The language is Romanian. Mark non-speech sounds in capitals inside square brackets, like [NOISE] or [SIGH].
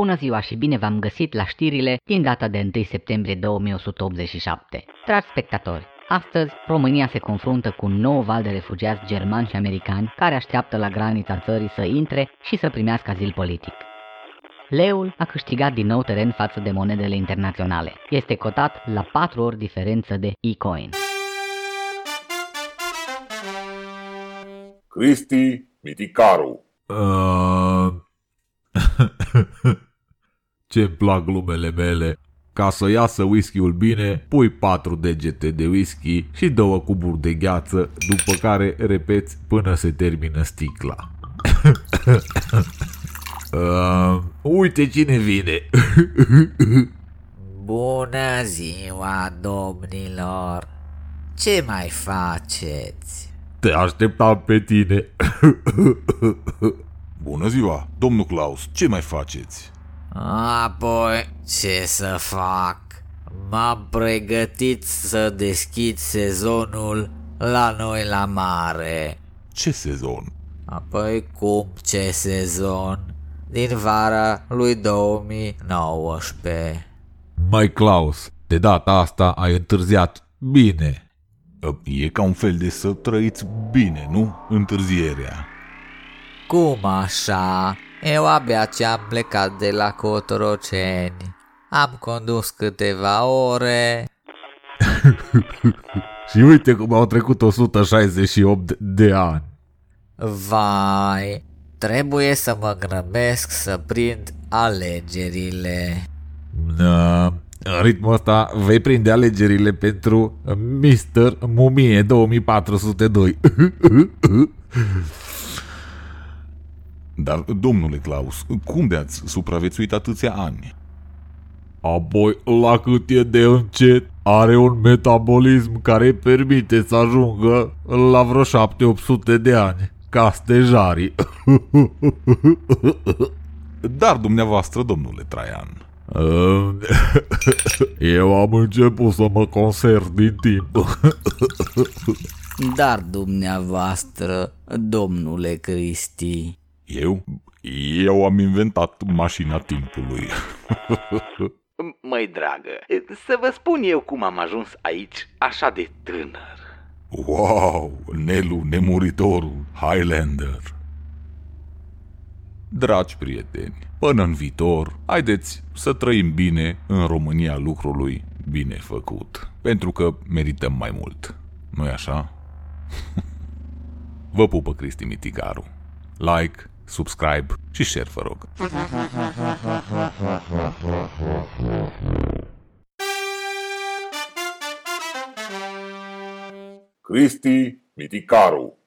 Bună ziua și bine v-am găsit la știrile din data de 1 septembrie 2187. Dragi spectatori, Astăzi, România se confruntă cu un nou val de refugiați germani și americani care așteaptă la granița țării să intre și să primească azil politic. Leul a câștigat din nou teren față de monedele internaționale. Este cotat la 4 ori diferență de e-coin. Cristi Miticaru. Uh... [LAUGHS] [LAUGHS] Ce-mi plac glumele mele. Ca să iasă whisky-ul bine, pui patru degete de whisky și două cuburi de gheață, după care repeți până se termină sticla. [COUGHS] uh, uite cine vine! [COUGHS] Bună ziua, domnilor! Ce mai faceți? Te așteptam pe tine. [COUGHS] Bună ziua, domnul Claus, ce mai faceți? Apoi, ce să fac? M-am pregătit să deschid sezonul la noi la mare. Ce sezon? Apoi cum ce sezon? Din vara lui 2019. Mai Claus, de data asta ai întârziat bine. E ca un fel de să trăiți bine, nu? Întârzierea. Cum așa? Eu abia ce-am plecat de la Cotroceni. Am condus câteva ore. [LAUGHS] și uite cum au trecut 168 de ani. Vai, trebuie să mă grăbesc să prind alegerile. Da, în ritmul ăsta vei prinde alegerile pentru Mr. Mumie 2402. [LAUGHS] Dar, domnule Claus, cum de ați supraviețuit atâția ani? Apoi, la cât e de încet, are un metabolism care îi permite să ajungă la vreo 7-800 de ani, ca stejarii. [LAUGHS] Dar dumneavoastră, domnule Traian, eu am început să mă conserv din timp. Dar dumneavoastră, domnule Cristi, eu? Eu am inventat mașina timpului. [LAUGHS] Măi dragă, să vă spun eu cum am ajuns aici așa de tânăr. Wow, Nelu, nemuritorul, Highlander. Dragi prieteni, până în viitor, haideți să trăim bine în România lucrului bine făcut, pentru că merităm mai mult. nu e așa? [LAUGHS] Vă pupă Cristi Mitigaru. Like, subscribe și share, vă rog. Cristi Miticaru